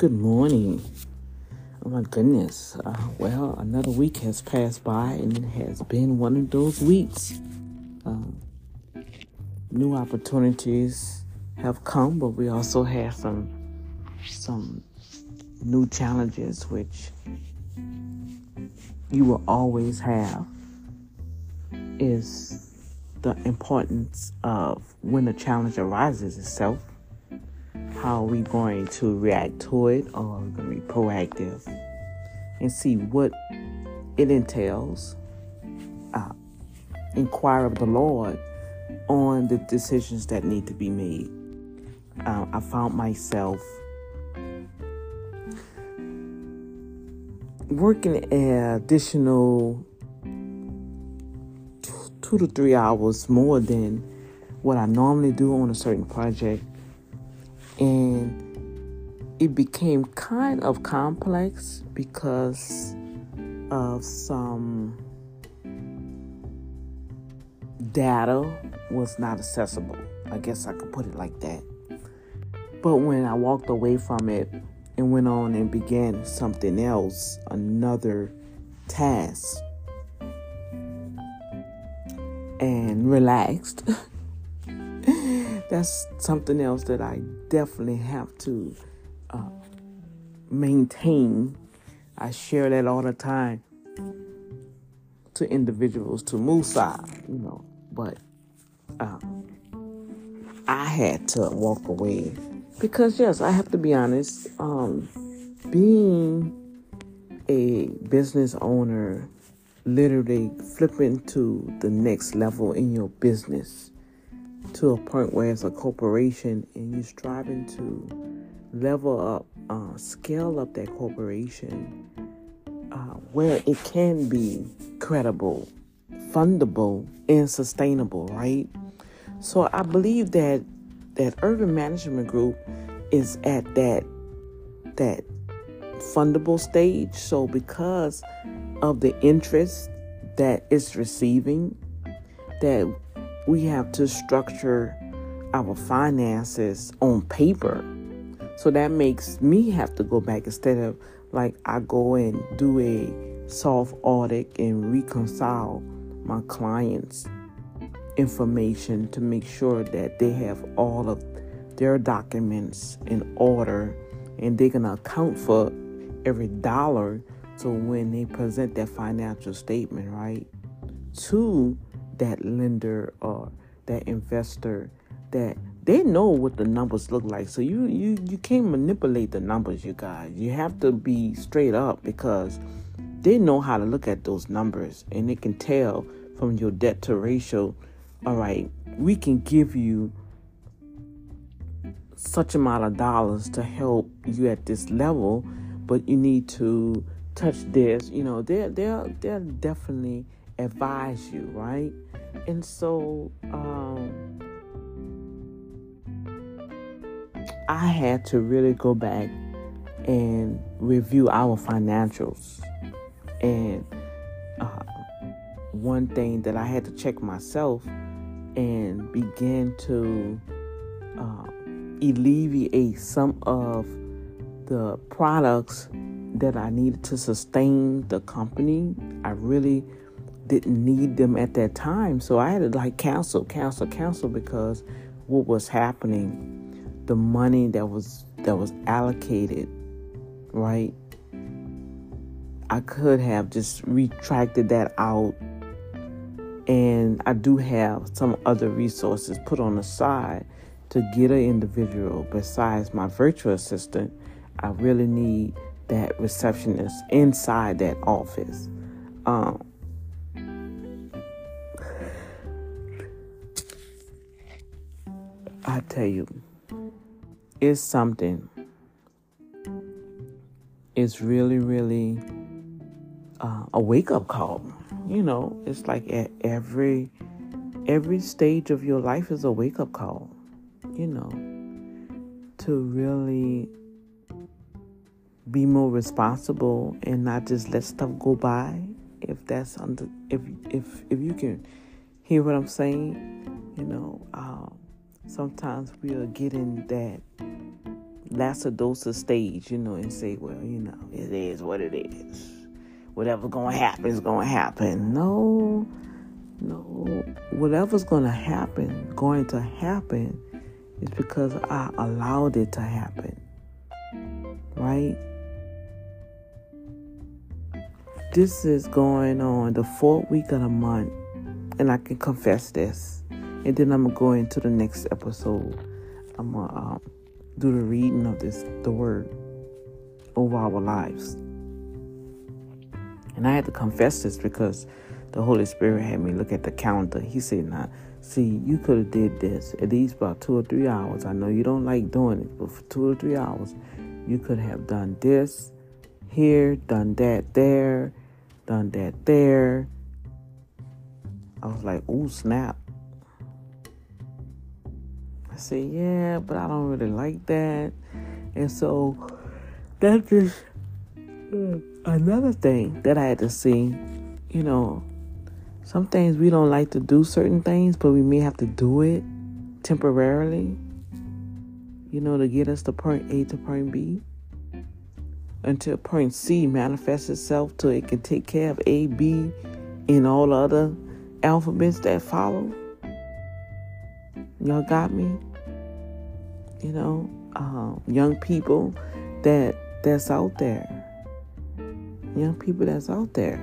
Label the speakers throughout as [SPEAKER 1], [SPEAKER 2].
[SPEAKER 1] Good morning. Oh my goodness. Uh, well, another week has passed by and it has been one of those weeks. Um, new opportunities have come, but we also have some some new challenges which you will always have is the importance of when a challenge arises itself how are we going to react to it or are we going to be proactive and see what it entails uh, inquire of the lord on the decisions that need to be made uh, i found myself working an additional two to three hours more than what I normally do on a certain project. And it became kind of complex because of some data was not accessible. I guess I could put it like that. But when I walked away from it and went on and began something else, another task, and relaxed. That's something else that I definitely have to uh, maintain. I share that all the time to individuals, to Musa, you know, but um, I had to walk away because, yes, I have to be honest. Um, being a business owner literally flipping to the next level in your business to a point where it's a corporation and you're striving to level up, uh, scale up that corporation uh, where it can be credible, fundable, and sustainable, right? So I believe that that urban management group is at that that fundable stage. So because of the interest that it's receiving, that we have to structure our finances on paper. So that makes me have to go back instead of like I go and do a soft audit and reconcile my clients' information to make sure that they have all of their documents in order and they're going to account for every dollar so when they present that financial statement, right, to that lender or that investor, that they know what the numbers look like. So you you you can't manipulate the numbers, you guys. You have to be straight up because they know how to look at those numbers and they can tell from your debt to ratio. All right, we can give you such amount of dollars to help you at this level, but you need to touch this, you know, they'll they'll they'll definitely advise you, right? And so um I had to really go back and review our financials. And uh, one thing that I had to check myself and begin to uh, alleviate some of the products that I needed to sustain the company. I really didn't need them at that time. So I had to like cancel, cancel, cancel because what was happening, the money that was that was allocated, right? I could have just retracted that out and I do have some other resources put on the side to get an individual besides my virtual assistant. I really need that receptionist inside that office. Um, I tell you, it's something. It's really, really uh, a wake up call. You know, it's like at every every stage of your life is a wake up call. You know, to really be more responsible and not just let stuff go by if that's under if if if you can hear what i'm saying you know um, sometimes we'll get in that lacidosa stage, you know, and say, well, you know, it is what it is. Whatever's going to happen is going to happen. No, no. Whatever's going to happen, going to happen, is because I allowed it to happen. Right? This is going on the fourth week of the month, and I can confess this. And then I'm going to go into the next episode. I'm to um, do the reading of this, the word over our lives. And I had to confess this because the Holy Spirit had me look at the calendar. He said, "Now, see, you could have did this at least about two or three hours. I know you don't like doing it, but for two or three hours, you could have done this here, done that there, done that there. I was like, ooh, snap. Said, yeah, but I don't really like that. And so that's just uh, another thing that I had to see. You know, some things we don't like to do certain things, but we may have to do it temporarily, you know, to get us to point A to point B until point C manifests itself till it can take care of A, B, and all other alphabets that follow. Y'all got me? You know, um, young people that that's out there. Young people that's out there.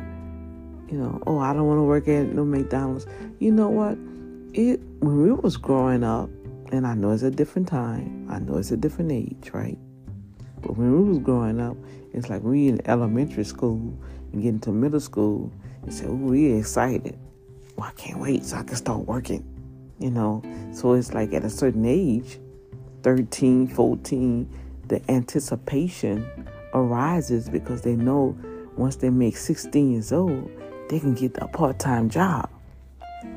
[SPEAKER 1] You know, oh, I don't want to work at no McDonald's. You know what? It when we was growing up, and I know it's a different time. I know it's a different age, right? But when we was growing up, it's like we in elementary school and getting to middle school and say, oh, we excited. Well, I can't wait so I can start working. You know, so it's like at a certain age, 13, 14, the anticipation arises because they know once they make 16 years old, they can get a part time job.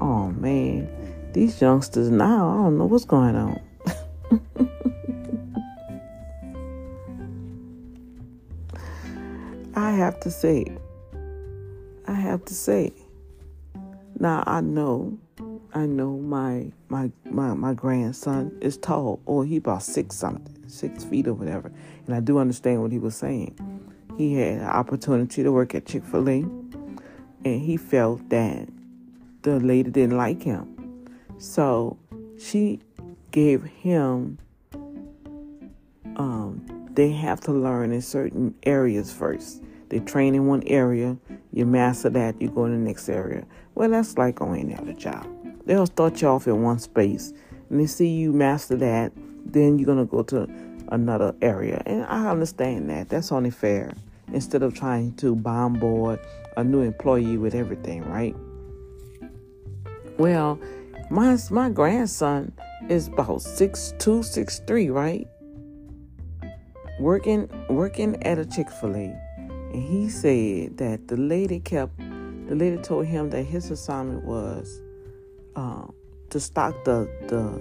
[SPEAKER 1] Oh man, these youngsters now, I don't know what's going on. I have to say, I have to say. Now I know, I know my my my my grandson is tall. Or oh, he about six something, six feet or whatever. And I do understand what he was saying. He had an opportunity to work at Chick Fil A, and he felt that the lady didn't like him, so she gave him. Um, they have to learn in certain areas first. They train in one area, you master that, you go in the next area. Well, that's like on any other job. They'll start you off in one space, and they see you master that, then you're gonna go to another area. And I understand that. That's only fair. Instead of trying to bomb board a new employee with everything, right? Well, my my grandson is about six two, six three, right? Working working at a Chick Fil A and he said that the lady kept, the lady told him that his assignment was um, to stock the the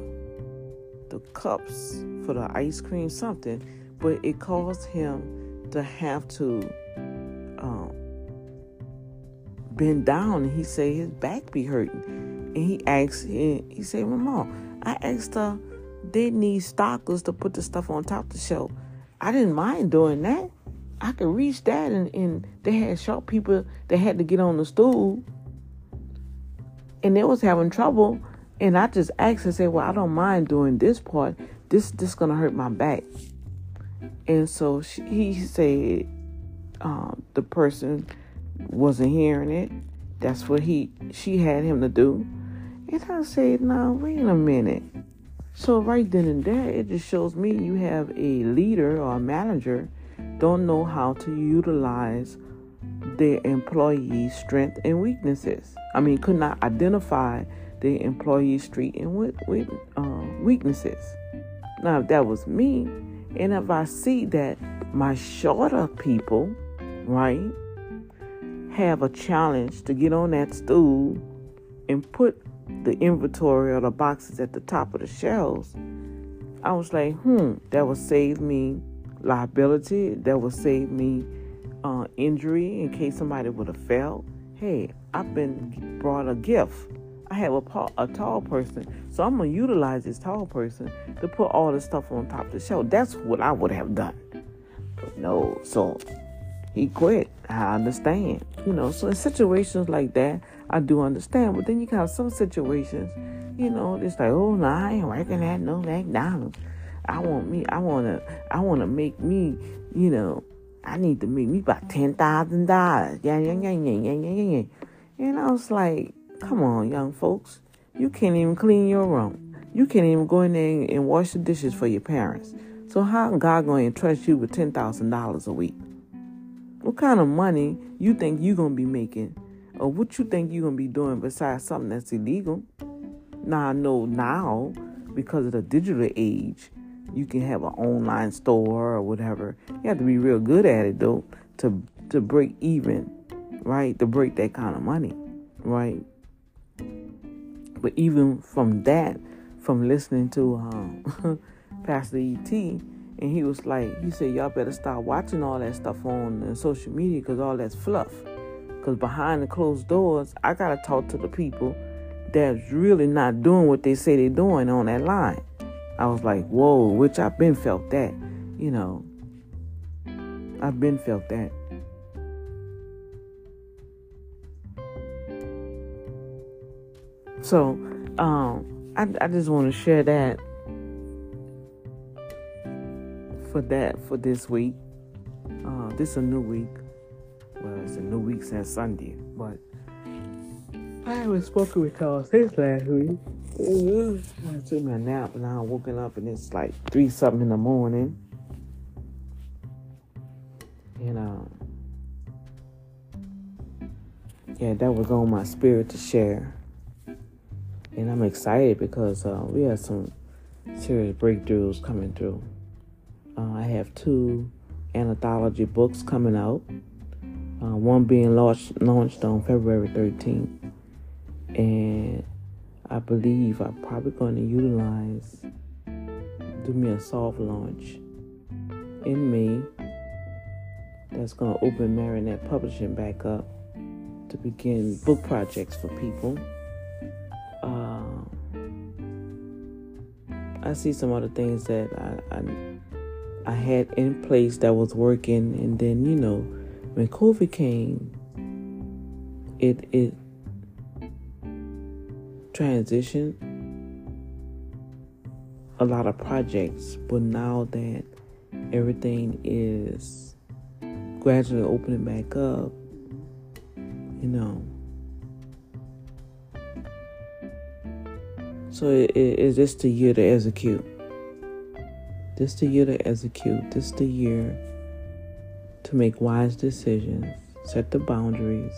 [SPEAKER 1] the cups for the ice cream, something, but it caused him to have to um, bend down. And he said his back be hurting. And he asked, he, he said, Mom, I asked her, they need stockers to put the stuff on top of the shelf. I didn't mind doing that. I could reach that, and, and they had short people that had to get on the stool, and they was having trouble. And I just asked and said, "Well, I don't mind doing this part. This this gonna hurt my back." And so she, he said, um, the person wasn't hearing it. That's what he she had him to do. And I said, "Now wait a minute." So right then and there, it just shows me you have a leader or a manager don't know how to utilize their employees' strengths and weaknesses. I mean, could not identify their employees' strength and with, uh, weaknesses. Now, if that was me, and if I see that my shorter people, right, have a challenge to get on that stool and put the inventory or the boxes at the top of the shelves, I was like, hmm, that will save me liability that will save me uh, injury in case somebody would have fell. Hey, I've been brought a gift. I have a, a tall person, so I'm gonna utilize this tall person to put all the stuff on top of the shelf. That's what I would have done. But no, so he quit. I understand, you know. So in situations like that, I do understand. But then you got some situations, you know, it's like, oh no, I ain't working at no McDonald's. I want me, I wanna, I wanna make me, you know, I need to make me about ten thousand dollars. Yeah, yeah, yeah, yeah, yeah, yeah, yeah. And I was like, come on, young folks, you can't even clean your room. You can't even go in there and wash the dishes for your parents. So how God to entrust you with ten thousand dollars a week? What kind of money you think you're gonna be making, or what you think you're gonna be doing besides something that's illegal? Now I know now because of the digital age, you can have an online store or whatever. You have to be real good at it though to to break even, right? To break that kind of money, right? But even from that, from listening to um, Pastor E.T., and he was like, he said, y'all better stop watching all that stuff on uh, social media because all that's fluff. Because behind the closed doors, I got to talk to the people that's really not doing what they say they're doing on that line. I was like, whoa, which I've been felt that, you know. I've been felt that. So, um, I, I just want to share that for that for this week. Uh, this is a new week. Well, it's a new week since Sunday, but I haven't spoken with Carl since last week. I took my nap and I'm woken up and it's like three something in the morning. And um, yeah, that was on my spirit to share. And I'm excited because uh, we have some serious breakthroughs coming through. Uh, I have two anthology books coming out. Uh, one being launched launched on February 13th, and I believe I'm probably going to utilize, do me a soft launch in May. That's going to open Marinette Publishing back up to begin book projects for people. Uh, I see some other things that I, I I had in place that was working, and then you know when COVID came, it it transition a lot of projects, but now that everything is gradually opening back up, you know. So it, it, it's just the year to execute. This the year to execute. This the year to make wise decisions, set the boundaries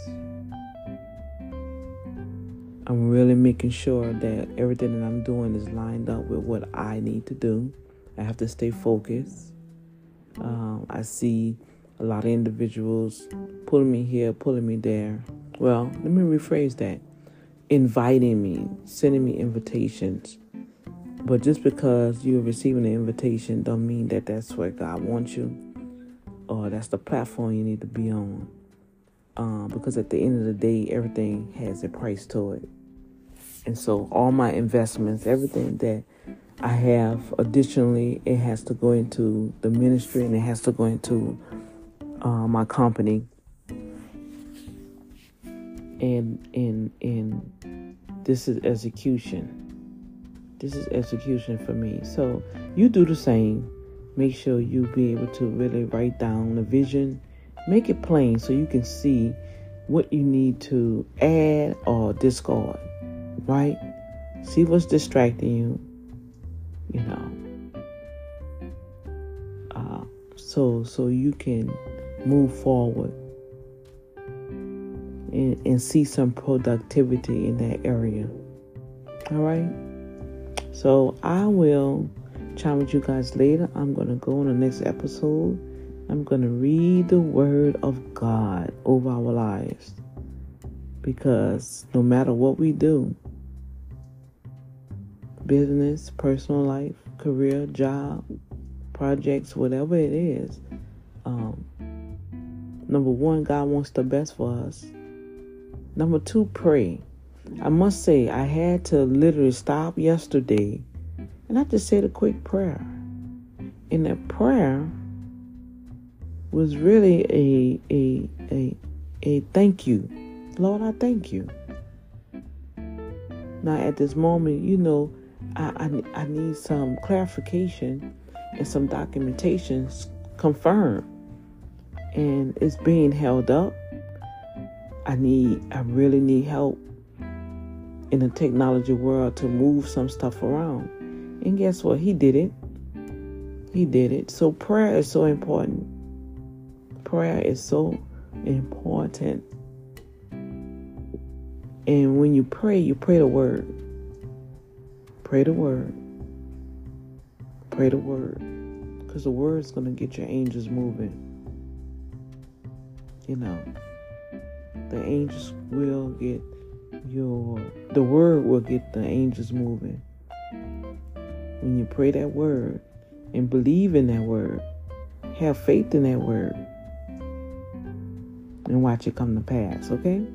[SPEAKER 1] I'm really making sure that everything that I'm doing is lined up with what I need to do. I have to stay focused. Um, I see a lot of individuals pulling me here, pulling me there. Well, let me rephrase that inviting me, sending me invitations. But just because you're receiving an invitation don't mean that that's where God wants you or that's the platform you need to be on. Um, because at the end of the day, everything has a price to it. And so all my investments, everything that I have additionally, it has to go into the ministry and it has to go into uh, my company. And in and this is execution. This is execution for me. So you do the same. Make sure you be able to really write down the vision, make it plain so you can see what you need to add or discard right? See what's distracting you, you know. Uh, so so you can move forward and, and see some productivity in that area. All right. So I will chat with you guys later. I'm gonna go on the next episode. I'm gonna read the word of God over our lives. Because no matter what we do, business, personal life, career, job, projects, whatever it is. Um, number one, God wants the best for us. Number two, pray. I must say, I had to literally stop yesterday and I just said a quick prayer. And that prayer was really a a a a thank you. Lord, I thank you. Now at this moment, you know, I I, need some clarification and some documentation confirmed. And it's being held up. I need I really need help in the technology world to move some stuff around. And guess what? He did it. He did it. So prayer is so important. Prayer is so important. And when you pray, you pray the word. Pray the word. Pray the word. Because the word is going to get your angels moving. You know, the angels will get your, the word will get the angels moving when you pray that word and believe in that word, have faith in that word, and watch it come to pass, okay?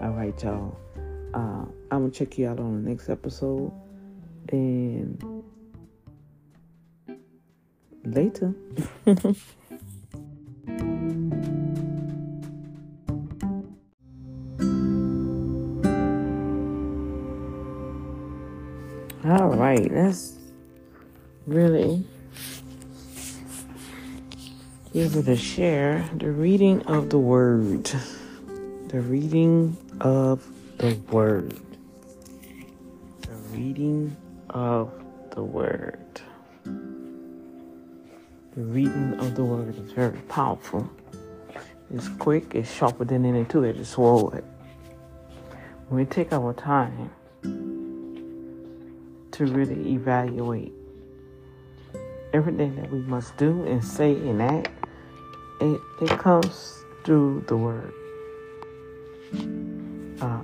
[SPEAKER 1] All right, y'all. Uh, I'm going to check you out on the next episode. And later. All right, let's really give it a share the reading of the word. The reading of the word. The reading of the word. The reading of the word is very powerful. It's quick, it's sharper than any two-edged sword. When we take our time to really evaluate everything that we must do and say and act, it, it comes through the word. Uh,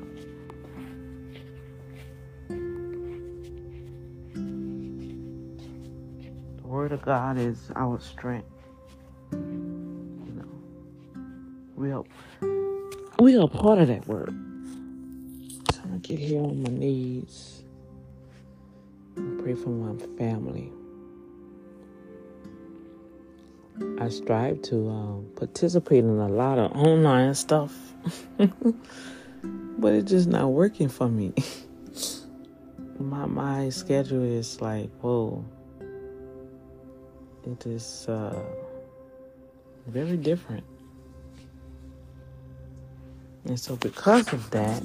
[SPEAKER 1] word of God is our strength. You know, we are we are part of that word. So I'm gonna get here on my knees and pray for my family. I strive to um, participate in a lot of online stuff, but it's just not working for me. my my schedule is like whoa. It is uh, very different, and so because of that.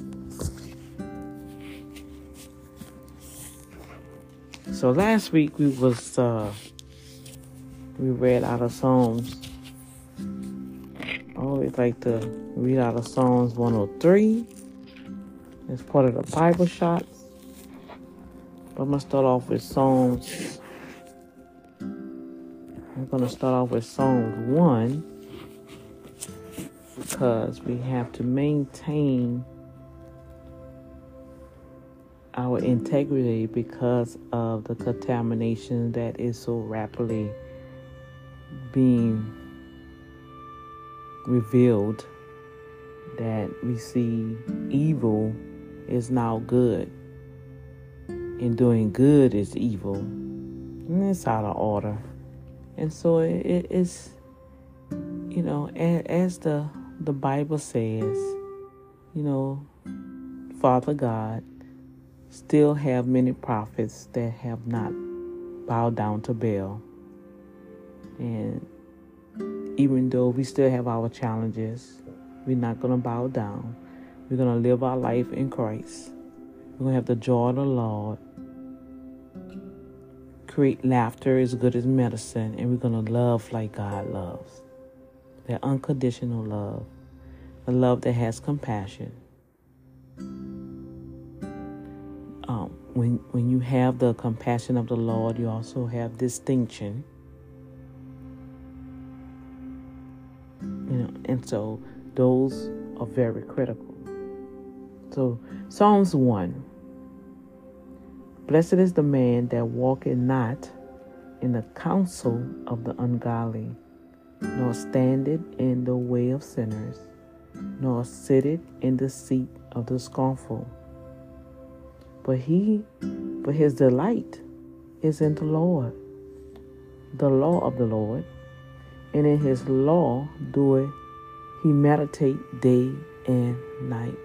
[SPEAKER 1] So last week we was uh, we read out of Psalms. I always like to read out of Psalms 103. It's part of the Bible shots. But I'm to start off with Psalms. I'm going to start off with Psalms 1 because we have to maintain our integrity because of the contamination that is so rapidly being revealed that we see evil is now good. And doing good is evil. And it's out of order and so it is you know as the the bible says you know father god still have many prophets that have not bowed down to baal and even though we still have our challenges, we're not going to bow down. We're going to live our life in Christ. We're going to have the joy of the Lord. Create laughter as good as medicine, and we're going to love like God loves. That unconditional love, a love that has compassion. Um, when when you have the compassion of the Lord, you also have distinction You know, and so those are very critical. So Psalms 1. Blessed is the man that walketh not in the counsel of the ungodly, nor standeth in the way of sinners, nor sitteth in the seat of the scornful. But he, but his delight is in the Lord, the law of the Lord, and in his law doeth he meditate day and night.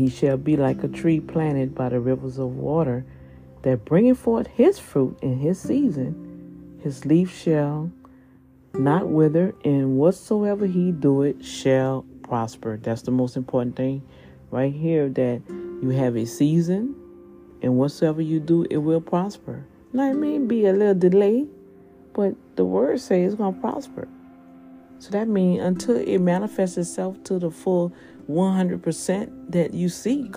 [SPEAKER 1] He shall be like a tree planted by the rivers of water that bringeth forth his fruit in his season. His leaf shall not wither, and whatsoever he doeth shall prosper. That's the most important thing right here that you have a season, and whatsoever you do, it will prosper. Now, it may be a little delay, but the word says it's going to prosper. So that means until it manifests itself to the full 100% that you seek,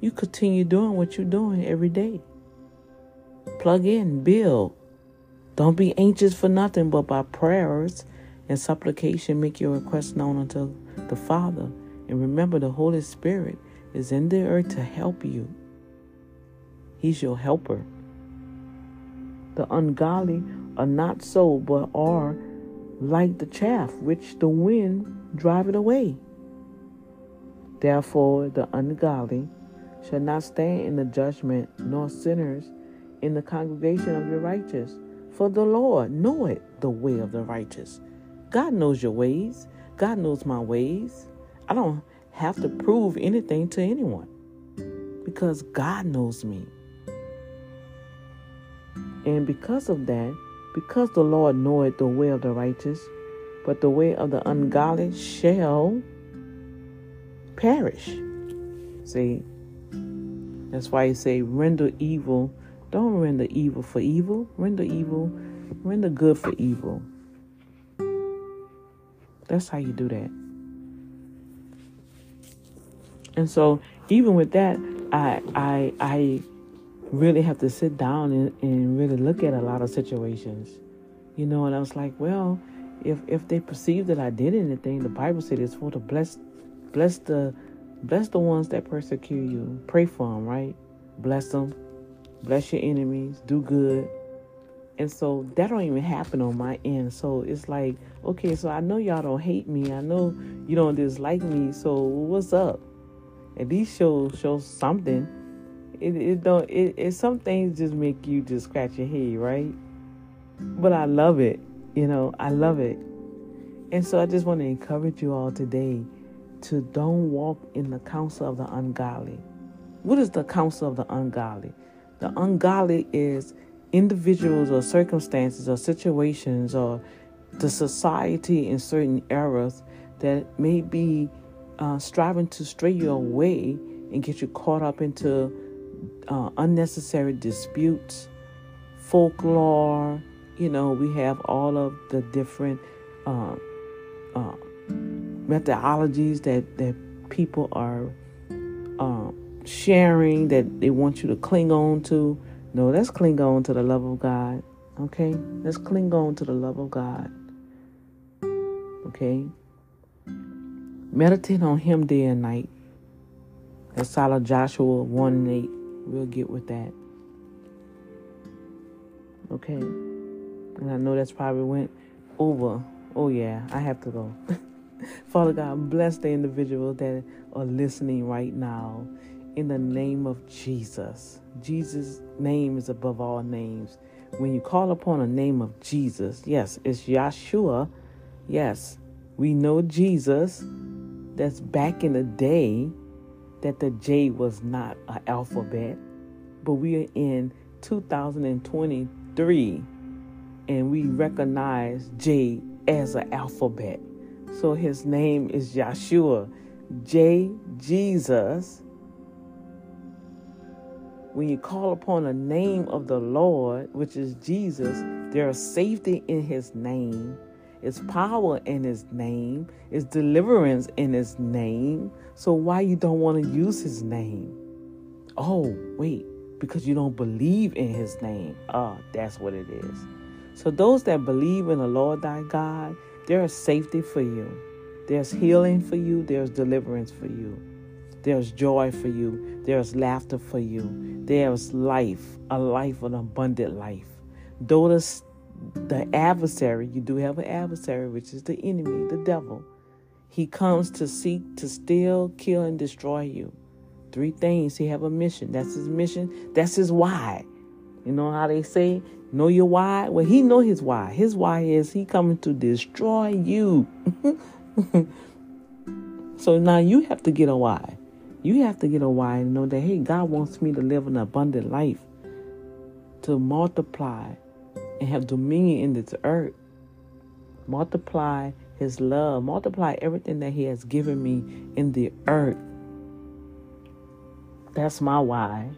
[SPEAKER 1] you continue doing what you're doing every day. Plug in, build. Don't be anxious for nothing, but by prayers and supplication make your request known unto the Father. And remember, the Holy Spirit is in the earth to help you. He's your helper. The ungodly are not so, but are like the chaff which the wind driveth away. Therefore, the ungodly shall not stand in the judgment, nor sinners in the congregation of the righteous. For the Lord knoweth the way of the righteous. God knows your ways. God knows my ways. I don't have to prove anything to anyone because God knows me. And because of that, because the Lord knoweth the way of the righteous, but the way of the ungodly shall perish. See, that's why you say, render evil. Don't render evil for evil. Render evil, render good for evil. That's how you do that. And so, even with that, I I I really have to sit down and, and really look at a lot of situations. You know, and I was like, well, if if they perceive that I did anything, the Bible said it's for the bless bless the bless the ones that persecute you. Pray for them, right? Bless them. Bless your enemies. Do good. And so that don't even happen on my end. So it's like, okay, so I know y'all don't hate me. I know you don't dislike me. So what's up? At least show show something. It it don't it, it some things just make you just scratch your head, right? But I love it. You know, I love it. And so I just want to encourage you all today to don't walk in the counsel of the ungodly. What is the counsel of the ungodly? The ungodly is individuals or circumstances or situations or the society in certain eras that may be uh, striving to stray you away and get you caught up into uh, unnecessary disputes, folklore. You know, we have all of the different uh, uh methodologies that, that people are um, sharing that they want you to cling on to. No, let's cling on to the love of God. Okay? Let's cling on to the love of God. Okay? Meditate on Him day and night. That's solid Joshua 1 and 8. We'll get with that. Okay? And I know that's probably went over. Oh, yeah, I have to go. Father God, bless the individuals that are listening right now in the name of Jesus. Jesus' name is above all names. When you call upon a name of Jesus, yes, it's Yeshua. Yes, we know Jesus. That's back in the day that the J was not an alphabet, but we are in 2023 and we recognize J as an alphabet. So his name is Yeshua. J Jesus when you call upon the name of the Lord, which is Jesus, there is safety in his name. It's power in his name. It's deliverance in his name. So why you don't want to use his name? Oh, wait, because you don't believe in his name. Ah, oh, that's what it is. So those that believe in the Lord thy God, there is safety for you. There's healing for you. There's deliverance for you. There's joy for you. There's laughter for you. There's life, a life, an abundant life. Though the, the adversary, you do have an adversary, which is the enemy, the devil. He comes to seek, to steal, kill, and destroy you. Three things. He have a mission. That's his mission. That's his why. You know how they say, know your why? Well, he know his why. His why is he coming to destroy you. so now you have to get a why. You have to get a why and know that, hey, God wants me to live an abundant life, to multiply and have dominion in this earth. Multiply his love, multiply everything that he has given me in the earth. That's my why.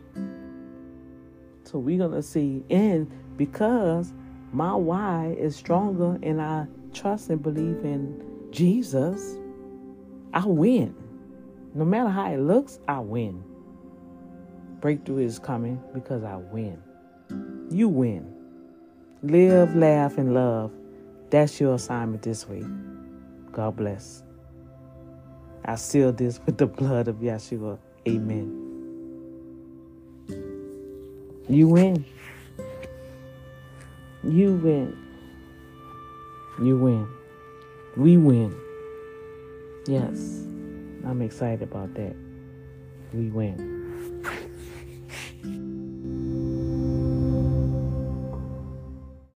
[SPEAKER 1] So we're to see. And because my why is stronger and I trust and believe in Jesus, I win. No matter how it looks, I win. Breakthrough is coming because I win. You win. Live, laugh, and love. That's your assignment this week. God bless. I seal this with the blood of Yeshua. Amen. You win. You win. You win. We win. Yes. I'm excited about that. We win.